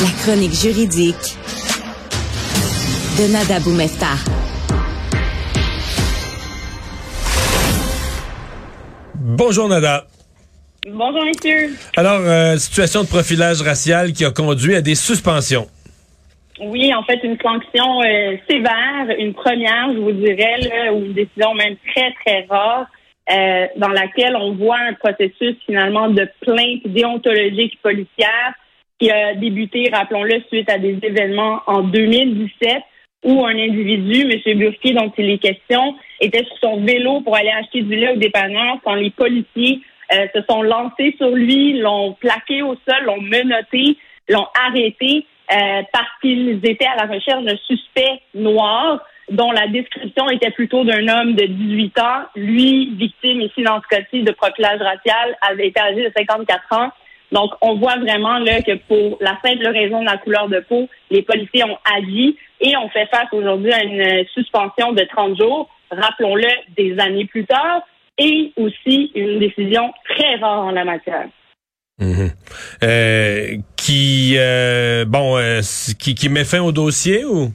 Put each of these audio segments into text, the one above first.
La chronique juridique de Nada Boumefta. Bonjour Nada. Bonjour, messieurs. Alors, euh, situation de profilage racial qui a conduit à des suspensions. Oui, en fait, une sanction euh, sévère, une première, je vous dirais, là, ou une décision même très, très rare, euh, dans laquelle on voit un processus finalement de plainte déontologique policière qui a débuté, rappelons-le, suite à des événements en 2017 où un individu, M. Burki, dont il est question, était sur son vélo pour aller acheter du lait au dépanneur quand les policiers euh, se sont lancés sur lui, l'ont plaqué au sol, l'ont menotté, l'ont arrêté euh, parce qu'ils étaient à la recherche d'un suspect noir dont la description était plutôt d'un homme de 18 ans. Lui, victime ici dans ce cas-ci de profilage racial, avait été âgé de 54 ans. Donc, on voit vraiment là que pour la simple raison de la couleur de peau, les policiers ont agi et on fait face aujourd'hui à une suspension de 30 jours, rappelons-le, des années plus tard, et aussi une décision très rare en la matière. Mhm. Euh, qui, euh, bon, euh, qui, qui met fin au dossier ou?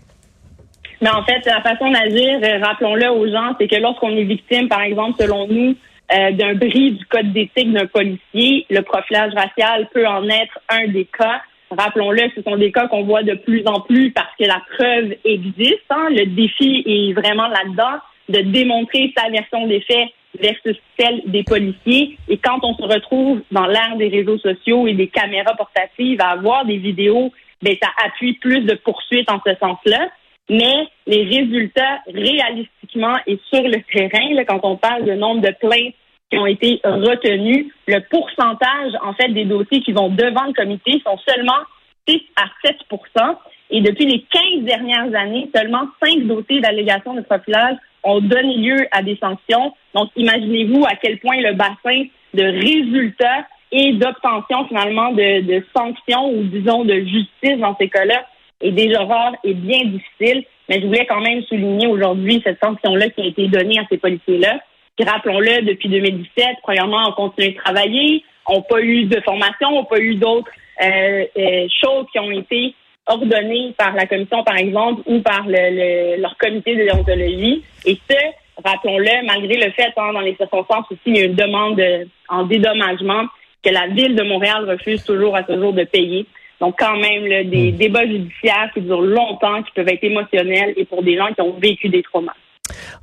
Mais en fait, la façon d'agir, euh, rappelons-le aux gens, c'est que lorsqu'on est victime, par exemple, selon nous, euh, d'un bris du code d'éthique d'un policier, le profilage racial peut en être un des cas. Rappelons-le, ce sont des cas qu'on voit de plus en plus parce que la preuve existe. Hein. Le défi est vraiment là-dedans de démontrer sa version des faits versus celle des policiers. Et quand on se retrouve dans l'ère des réseaux sociaux et des caméras portatives à avoir des vidéos, ben ça appuie plus de poursuites en ce sens-là. Mais les résultats réalistiquement et sur le terrain, quand on parle de nombre de plaintes ont été retenues, le pourcentage en fait des dossiers qui vont devant le comité sont seulement 6 à 7% Et depuis les 15 dernières années, seulement 5 dossiers d'allégation de profilage ont donné lieu à des sanctions. Donc, imaginez-vous à quel point le bassin de résultats et d'obtention finalement de, de, sanctions ou disons de justice dans ces cas-là est déjà rare et bien difficile. Mais je voulais quand même souligner aujourd'hui cette sanction-là qui a été donnée à ces policiers-là. Rappelons-le, depuis 2017, premièrement, on continue de travailler, on n'a pas eu de formation, on n'a pas eu d'autres euh, euh, choses qui ont été ordonnées par la commission, par exemple, ou par le, leur comité de déontologie. Et ce, rappelons-le, malgré le fait, hein, dans les circonstances aussi, il y a une demande de, en dédommagement que la ville de Montréal refuse toujours à ce jour de payer. Donc, quand même, là, des débats judiciaires qui durent longtemps, qui peuvent être émotionnels et pour des gens qui ont vécu des traumas.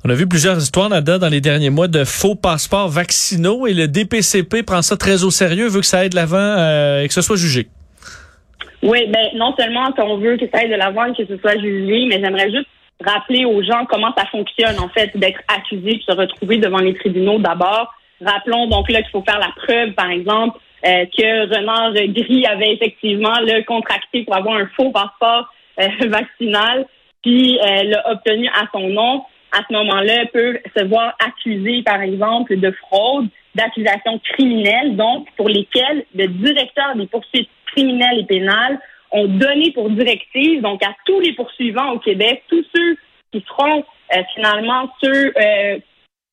On a vu plusieurs histoires, Nada, dans les derniers mois de faux passeports vaccinaux et le DPCP prend ça très au sérieux, veut que ça aille de l'avant euh, et que ce soit jugé. Oui, ben non seulement qu'on veut que ça aille de l'avant et que ce soit jugé, mais j'aimerais juste rappeler aux gens comment ça fonctionne, en fait, d'être accusé de se retrouver devant les tribunaux d'abord. Rappelons donc là qu'il faut faire la preuve, par exemple, euh, que Renard Gris avait effectivement le contracté pour avoir un faux passeport euh, vaccinal, puis l'a obtenu à son nom. À ce moment-là, peut se voir accusé, par exemple, de fraude, d'accusations criminelles, donc pour lesquelles le directeur des poursuites criminelles et pénales ont donné pour directive, donc à tous les poursuivants au Québec, tous ceux qui seront finalement ceux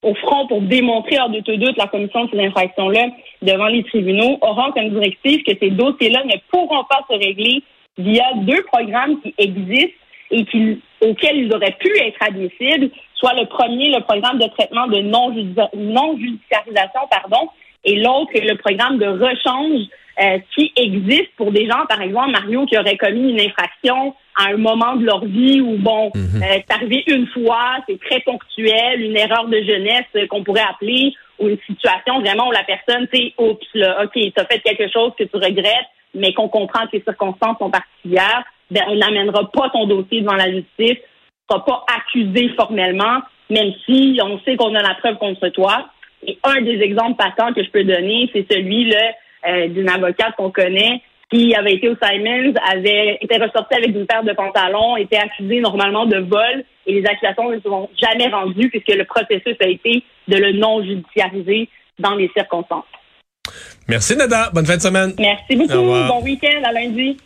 au front pour démontrer hors de tout doute la commission de ces infractions-là devant les tribunaux auront comme directive que ces dossiers-là ne pourront pas se régler via deux programmes qui existent et qui, auxquels ils auraient pu être admissibles, soit le premier, le programme de traitement de non-judiciarisation, pardon, et l'autre, le programme de rechange euh, qui existe pour des gens, par exemple, Mario, qui auraient commis une infraction à un moment de leur vie où, bon, mhm. euh, c'est arrivé une fois, c'est très ponctuel, une erreur de jeunesse euh, qu'on pourrait appeler, ou une situation vraiment où la personne, tu sais, oups, là, OK, tu as fait quelque chose que tu regrettes, mais qu'on comprend que les circonstances sont particulières, ben, on n'amènera pas ton dossier devant la justice, seras pas accusé formellement, même si on sait qu'on a la preuve contre toi. Et un des exemples patents que je peux donner, c'est celui euh, d'une avocate qu'on connaît qui avait été au Simons avait été ressorti avec une paire de pantalons, était accusé normalement de vol et les accusations ne se sont jamais rendues puisque le processus a été de le non judiciariser dans les circonstances. Merci Nada, bonne fin de semaine. Merci beaucoup, bon week-end à lundi.